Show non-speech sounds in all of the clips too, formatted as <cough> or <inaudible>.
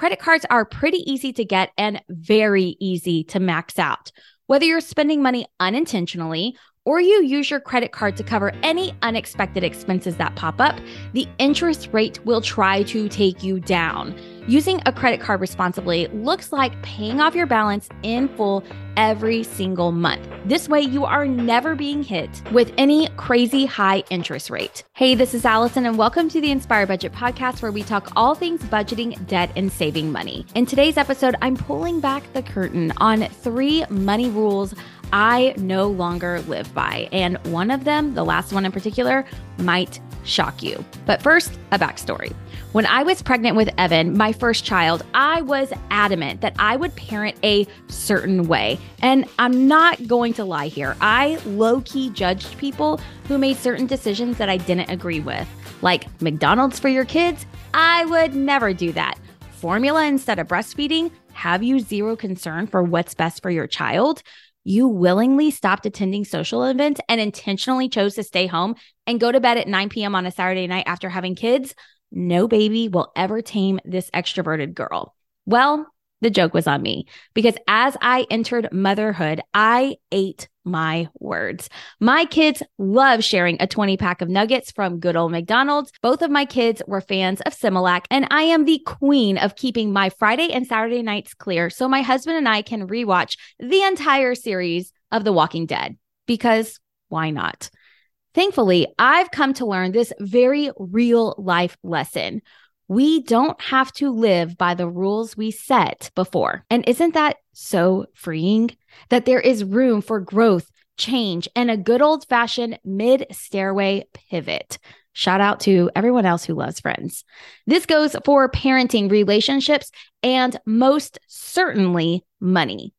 credit cards are pretty easy to get and very easy to max out. Whether you're spending money unintentionally or you use your credit card to cover any unexpected expenses that pop up, the interest rate will try to take you down. Using a credit card responsibly looks like paying off your balance in full every single month. This way, you are never being hit with any crazy high interest rate. Hey, this is Allison, and welcome to the Inspired Budget Podcast, where we talk all things budgeting, debt, and saving money. In today's episode, I'm pulling back the curtain on three money rules I no longer live by. And one of them, the last one in particular, might shock you. But first, a backstory. When I was pregnant with Evan, my first child, I was adamant that I would parent a certain way. And I'm not going to lie here. I low key judged people who made certain decisions that I didn't agree with. Like McDonald's for your kids, I would never do that. Formula instead of breastfeeding, have you zero concern for what's best for your child? You willingly stopped attending social events and intentionally chose to stay home and go to bed at 9 p.m. on a Saturday night after having kids, no baby will ever tame this extroverted girl. Well, the joke was on me because as I entered motherhood, I ate my words. My kids love sharing a 20 pack of nuggets from good old McDonald's. Both of my kids were fans of Similac, and I am the queen of keeping my Friday and Saturday nights clear so my husband and I can rewatch the entire series of The Walking Dead because why not? Thankfully, I've come to learn this very real life lesson. We don't have to live by the rules we set before. And isn't that so freeing? That there is room for growth, change, and a good old fashioned mid stairway pivot. Shout out to everyone else who loves friends. This goes for parenting, relationships, and most certainly money.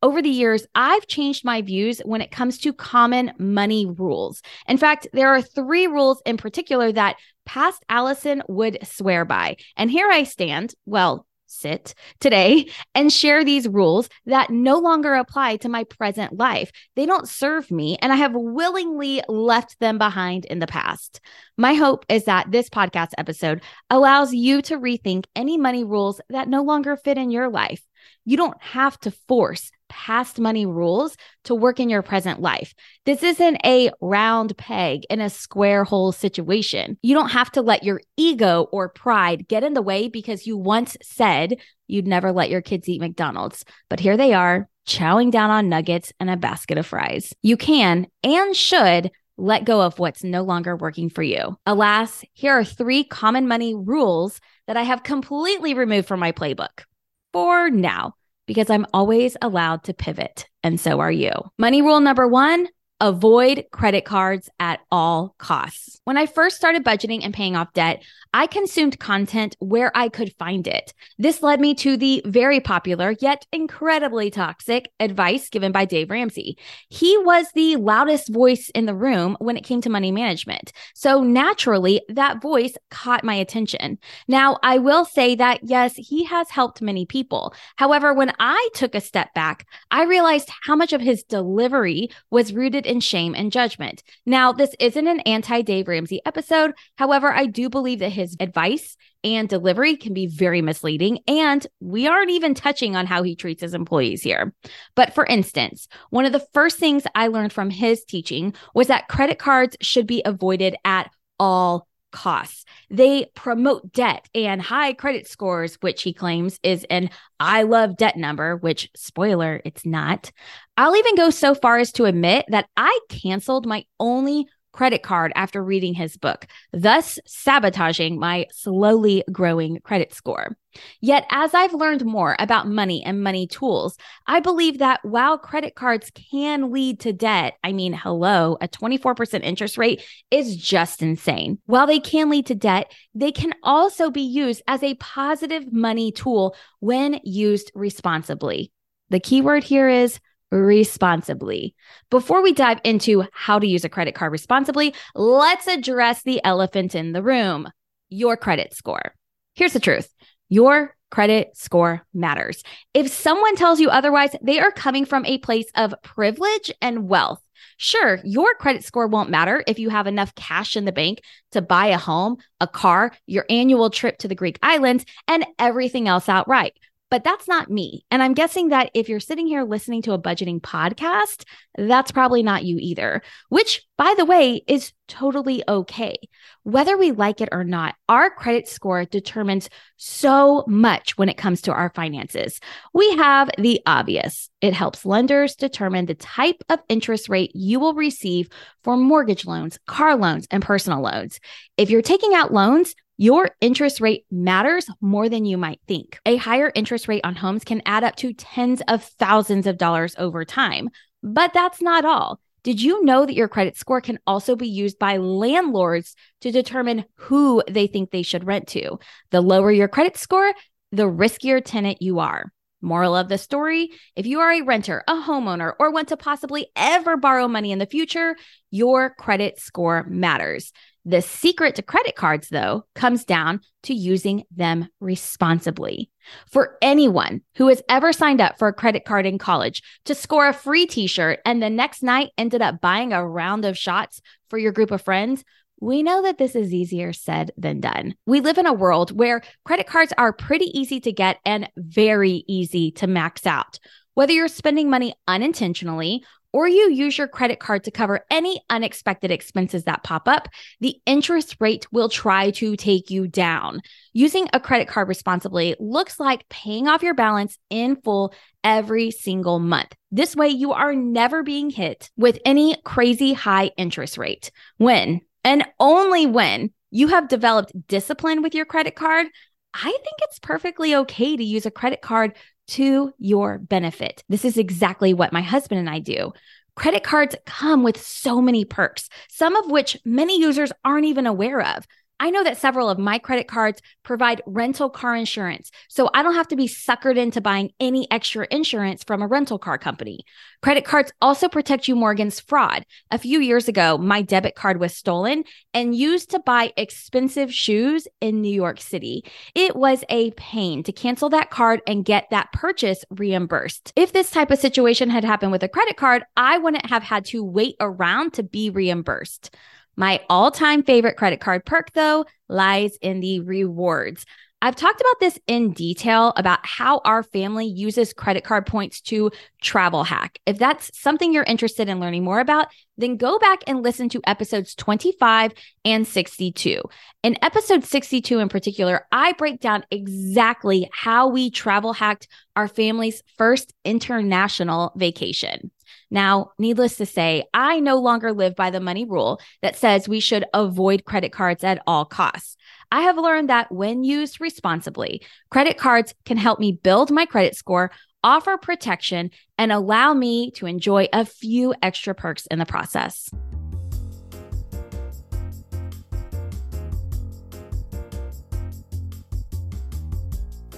Over the years, I've changed my views when it comes to common money rules. In fact, there are three rules in particular that past Allison would swear by. And here I stand, well, sit today and share these rules that no longer apply to my present life. They don't serve me, and I have willingly left them behind in the past. My hope is that this podcast episode allows you to rethink any money rules that no longer fit in your life. You don't have to force past money rules to work in your present life. This isn't a round peg in a square hole situation. You don't have to let your ego or pride get in the way because you once said you'd never let your kids eat McDonald's. But here they are, chowing down on nuggets and a basket of fries. You can and should let go of what's no longer working for you. Alas, here are three common money rules that I have completely removed from my playbook for now because I'm always allowed to pivot. And so are you. Money rule number one avoid credit cards at all costs. When I first started budgeting and paying off debt, I consumed content where I could find it. This led me to the very popular yet incredibly toxic advice given by Dave Ramsey. He was the loudest voice in the room when it came to money management. So naturally, that voice caught my attention. Now, I will say that yes, he has helped many people. However, when I took a step back, I realized how much of his delivery was rooted in shame and judgment. Now, this isn't an anti Dave Ramsey episode. However, I do believe that his advice and delivery can be very misleading. And we aren't even touching on how he treats his employees here. But for instance, one of the first things I learned from his teaching was that credit cards should be avoided at all costs. They promote debt and high credit scores, which he claims is an I love debt number, which, spoiler, it's not. I'll even go so far as to admit that I canceled my only credit card after reading his book, thus sabotaging my slowly growing credit score. Yet, as I've learned more about money and money tools, I believe that while credit cards can lead to debt, I mean, hello, a 24% interest rate is just insane. While they can lead to debt, they can also be used as a positive money tool when used responsibly. The key word here is responsibly. Before we dive into how to use a credit card responsibly, let's address the elephant in the room your credit score. Here's the truth your credit score matters. If someone tells you otherwise, they are coming from a place of privilege and wealth. Sure, your credit score won't matter if you have enough cash in the bank to buy a home, a car, your annual trip to the Greek islands, and everything else outright. But that's not me. And I'm guessing that if you're sitting here listening to a budgeting podcast, that's probably not you either, which, by the way, is totally okay. Whether we like it or not, our credit score determines so much when it comes to our finances. We have the obvious. It helps lenders determine the type of interest rate you will receive for mortgage loans, car loans, and personal loans. If you're taking out loans, your interest rate matters more than you might think. A higher interest rate on homes can add up to tens of thousands of dollars over time. But that's not all. Did you know that your credit score can also be used by landlords to determine who they think they should rent to? The lower your credit score, the riskier tenant you are. Moral of the story if you are a renter, a homeowner, or want to possibly ever borrow money in the future, your credit score matters. The secret to credit cards, though, comes down to using them responsibly. For anyone who has ever signed up for a credit card in college to score a free t shirt and the next night ended up buying a round of shots for your group of friends, we know that this is easier said than done. We live in a world where credit cards are pretty easy to get and very easy to max out. Whether you're spending money unintentionally or you use your credit card to cover any unexpected expenses that pop up, the interest rate will try to take you down. Using a credit card responsibly looks like paying off your balance in full every single month. This way, you are never being hit with any crazy high interest rate. When and only when you have developed discipline with your credit card, I think it's perfectly okay to use a credit card to your benefit. This is exactly what my husband and I do. Credit cards come with so many perks, some of which many users aren't even aware of. I know that several of my credit cards provide rental car insurance, so I don't have to be suckered into buying any extra insurance from a rental car company. Credit cards also protect you more against fraud. A few years ago, my debit card was stolen and used to buy expensive shoes in New York City. It was a pain to cancel that card and get that purchase reimbursed. If this type of situation had happened with a credit card, I wouldn't have had to wait around to be reimbursed. My all time favorite credit card perk, though, lies in the rewards. I've talked about this in detail about how our family uses credit card points to travel hack. If that's something you're interested in learning more about, then go back and listen to episodes 25 and 62. In episode 62 in particular, I break down exactly how we travel hacked our family's first international vacation. Now, needless to say, I no longer live by the money rule that says we should avoid credit cards at all costs. I have learned that when used responsibly, credit cards can help me build my credit score, offer protection, and allow me to enjoy a few extra perks in the process.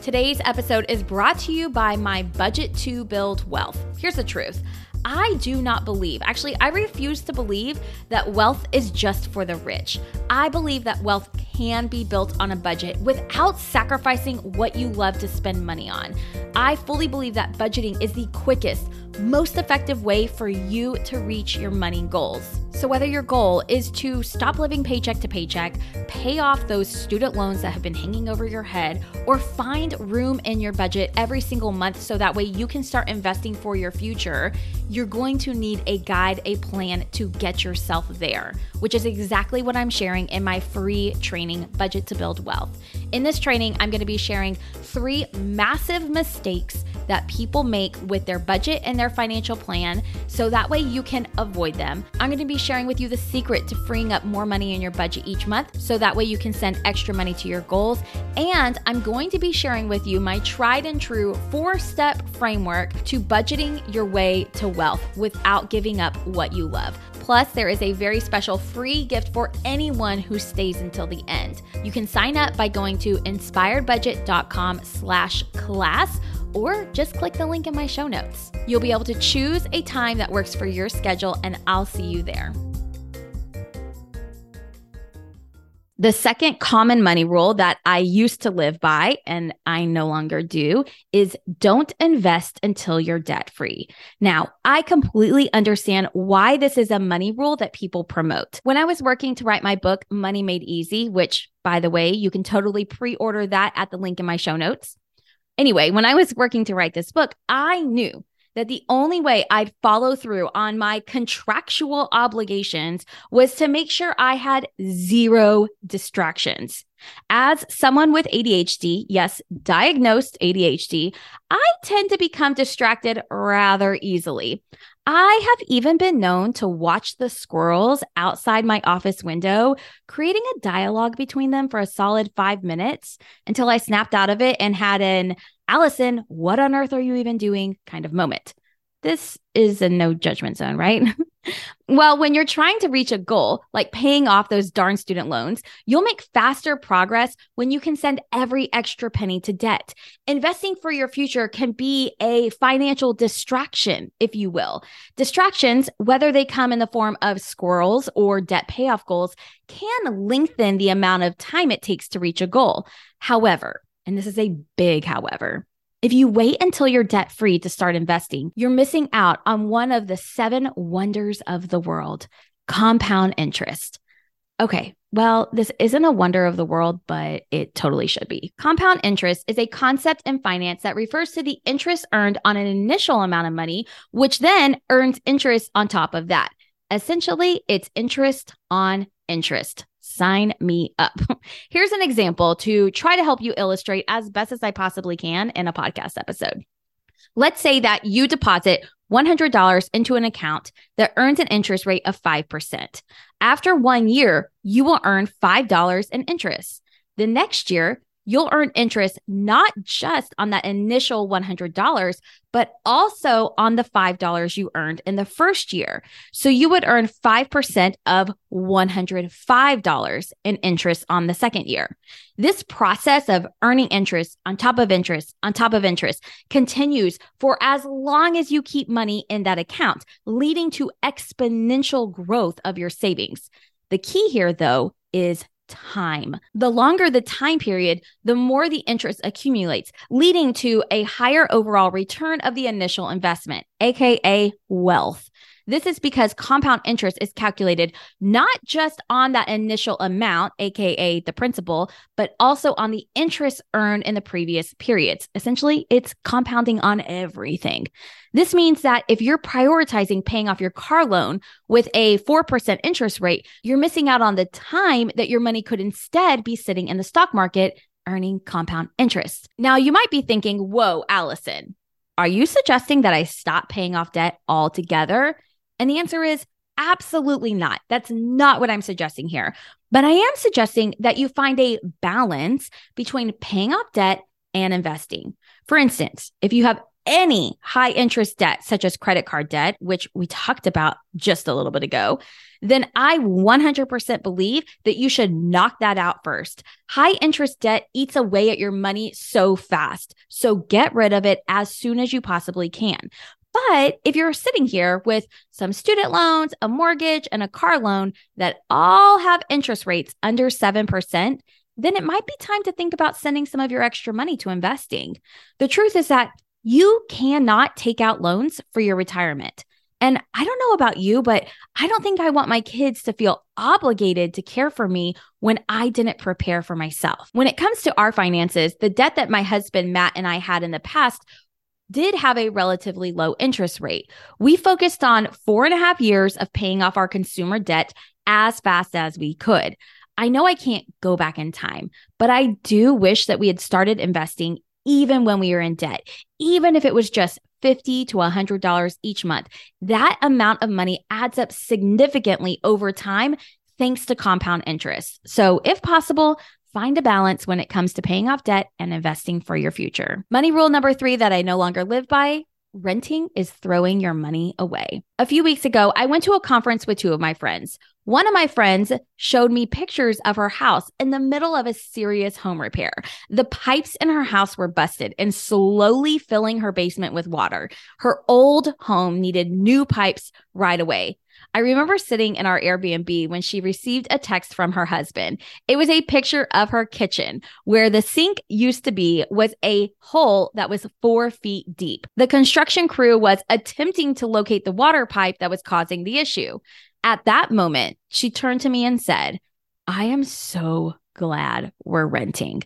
Today's episode is brought to you by my budget to build wealth. Here's the truth. I do not believe, actually, I refuse to believe that wealth is just for the rich. I believe that wealth can be built on a budget without sacrificing what you love to spend money on. I fully believe that budgeting is the quickest, most effective way for you to reach your money goals. So, whether your goal is to stop living paycheck to paycheck, pay off those student loans that have been hanging over your head, or find room in your budget every single month so that way you can start investing for your future, you're going to need a guide, a plan to get yourself there, which is exactly what I'm sharing in my free training, Budget to Build Wealth. In this training, I'm going to be sharing three massive mistakes that people make with their budget and their financial plan so that way you can avoid them. I'm going to be sharing with you the secret to freeing up more money in your budget each month so that way you can send extra money to your goals. And I'm going to be sharing with you my tried and true four step framework to budgeting your way to wealth without giving up what you love. Plus, there is a very special free gift for anyone who stays until the end. You can sign up by going to inspiredbudget.com slash class or just click the link in my show notes. You'll be able to choose a time that works for your schedule, and I'll see you there. The second common money rule that I used to live by and I no longer do is don't invest until you're debt free. Now, I completely understand why this is a money rule that people promote. When I was working to write my book, Money Made Easy, which by the way, you can totally pre order that at the link in my show notes. Anyway, when I was working to write this book, I knew that the only way I'd follow through on my contractual obligations was to make sure I had zero distractions. As someone with ADHD, yes, diagnosed ADHD, I tend to become distracted rather easily. I have even been known to watch the squirrels outside my office window, creating a dialogue between them for a solid five minutes until I snapped out of it and had an Allison, what on earth are you even doing kind of moment. This is a no judgment zone, right? <laughs> well, when you're trying to reach a goal, like paying off those darn student loans, you'll make faster progress when you can send every extra penny to debt. Investing for your future can be a financial distraction, if you will. Distractions, whether they come in the form of squirrels or debt payoff goals, can lengthen the amount of time it takes to reach a goal. However, and this is a big however. If you wait until you're debt free to start investing, you're missing out on one of the seven wonders of the world compound interest. Okay, well, this isn't a wonder of the world, but it totally should be. Compound interest is a concept in finance that refers to the interest earned on an initial amount of money, which then earns interest on top of that. Essentially, it's interest on interest. Sign me up. <laughs> Here's an example to try to help you illustrate as best as I possibly can in a podcast episode. Let's say that you deposit $100 into an account that earns an interest rate of 5%. After one year, you will earn $5 in interest. The next year, you'll earn interest not just on that initial $100, but also on the $5 you earned in the first year. So you would earn 5% of $105 in interest on the second year. This process of earning interest on top of interest on top of interest continues for as long as you keep money in that account, leading to exponential growth of your savings. The key here, though, is time. The longer the time period, the more the interest accumulates, leading to a higher overall return of the initial investment, aka wealth. This is because compound interest is calculated not just on that initial amount, AKA the principal, but also on the interest earned in the previous periods. Essentially, it's compounding on everything. This means that if you're prioritizing paying off your car loan with a 4% interest rate, you're missing out on the time that your money could instead be sitting in the stock market earning compound interest. Now, you might be thinking, whoa, Allison, are you suggesting that I stop paying off debt altogether? And the answer is absolutely not. That's not what I'm suggesting here. But I am suggesting that you find a balance between paying off debt and investing. For instance, if you have any high interest debt, such as credit card debt, which we talked about just a little bit ago, then I 100% believe that you should knock that out first. High interest debt eats away at your money so fast. So get rid of it as soon as you possibly can. But if you're sitting here with some student loans, a mortgage, and a car loan that all have interest rates under 7%, then it might be time to think about sending some of your extra money to investing. The truth is that you cannot take out loans for your retirement. And I don't know about you, but I don't think I want my kids to feel obligated to care for me when I didn't prepare for myself. When it comes to our finances, the debt that my husband Matt and I had in the past did have a relatively low interest rate. We focused on four and a half years of paying off our consumer debt as fast as we could. I know I can't go back in time, but I do wish that we had started investing even when we were in debt, even if it was just 50 to $100 each month. That amount of money adds up significantly over time thanks to compound interest. So, if possible, find a balance when it comes to paying off debt and investing for your future. Money rule number three that I no longer live by renting is throwing your money away. A few weeks ago, I went to a conference with two of my friends. One of my friends showed me pictures of her house in the middle of a serious home repair. The pipes in her house were busted and slowly filling her basement with water. Her old home needed new pipes right away. I remember sitting in our Airbnb when she received a text from her husband. It was a picture of her kitchen where the sink used to be was a hole that was four feet deep. The construction crew was attempting to locate the water pipe that was causing the issue. At that moment, she turned to me and said, I am so glad we're renting.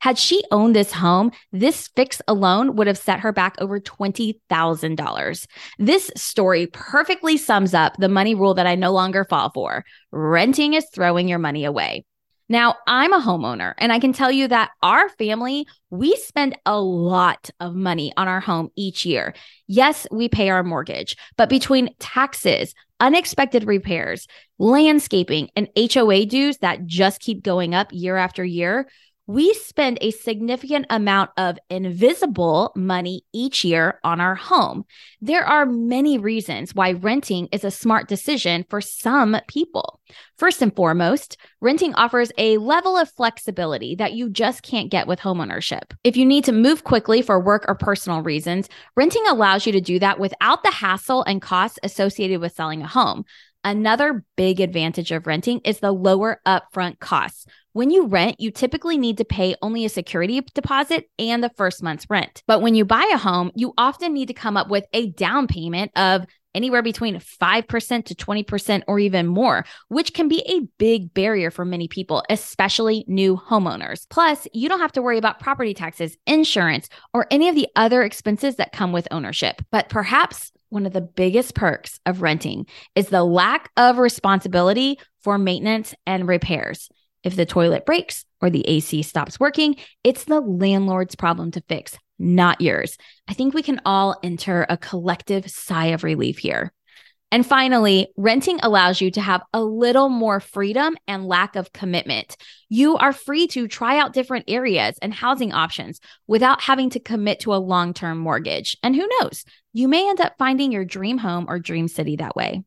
Had she owned this home, this fix alone would have set her back over $20,000. This story perfectly sums up the money rule that I no longer fall for. Renting is throwing your money away. Now, I'm a homeowner, and I can tell you that our family, we spend a lot of money on our home each year. Yes, we pay our mortgage, but between taxes, unexpected repairs, landscaping, and HOA dues that just keep going up year after year, we spend a significant amount of invisible money each year on our home. There are many reasons why renting is a smart decision for some people. First and foremost, renting offers a level of flexibility that you just can't get with homeownership. If you need to move quickly for work or personal reasons, renting allows you to do that without the hassle and costs associated with selling a home. Another big advantage of renting is the lower upfront costs. When you rent, you typically need to pay only a security deposit and the first month's rent. But when you buy a home, you often need to come up with a down payment of anywhere between 5% to 20% or even more, which can be a big barrier for many people, especially new homeowners. Plus, you don't have to worry about property taxes, insurance, or any of the other expenses that come with ownership. But perhaps one of the biggest perks of renting is the lack of responsibility for maintenance and repairs. If the toilet breaks or the AC stops working, it's the landlord's problem to fix, not yours. I think we can all enter a collective sigh of relief here. And finally, renting allows you to have a little more freedom and lack of commitment. You are free to try out different areas and housing options without having to commit to a long term mortgage. And who knows, you may end up finding your dream home or dream city that way.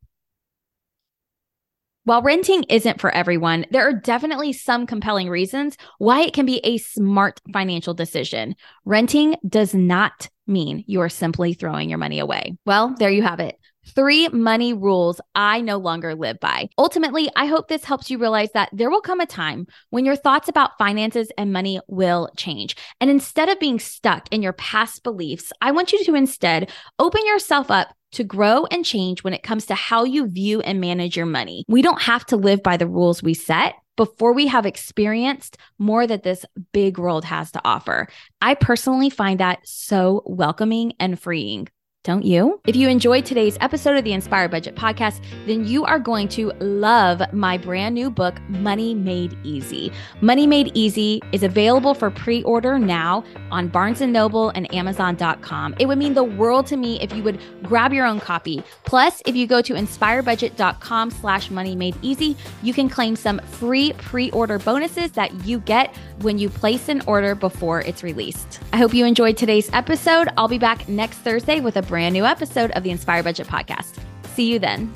While renting isn't for everyone, there are definitely some compelling reasons why it can be a smart financial decision. Renting does not mean you are simply throwing your money away. Well, there you have it. Three money rules I no longer live by. Ultimately, I hope this helps you realize that there will come a time when your thoughts about finances and money will change. And instead of being stuck in your past beliefs, I want you to instead open yourself up to grow and change when it comes to how you view and manage your money. We don't have to live by the rules we set before we have experienced more that this big world has to offer. I personally find that so welcoming and freeing. Don't you? If you enjoyed today's episode of the Inspired Budget podcast, then you are going to love my brand new book, Money Made Easy. Money Made Easy is available for pre-order now on Barnes & Noble and Amazon.com. It would mean the world to me if you would grab your own copy. Plus, if you go to inspiredbudget.com slash money made easy, you can claim some free pre-order bonuses that you get when you place an order before it's released. I hope you enjoyed today's episode. I'll be back next Thursday with a brand new episode of the Inspired Budget Podcast. See you then.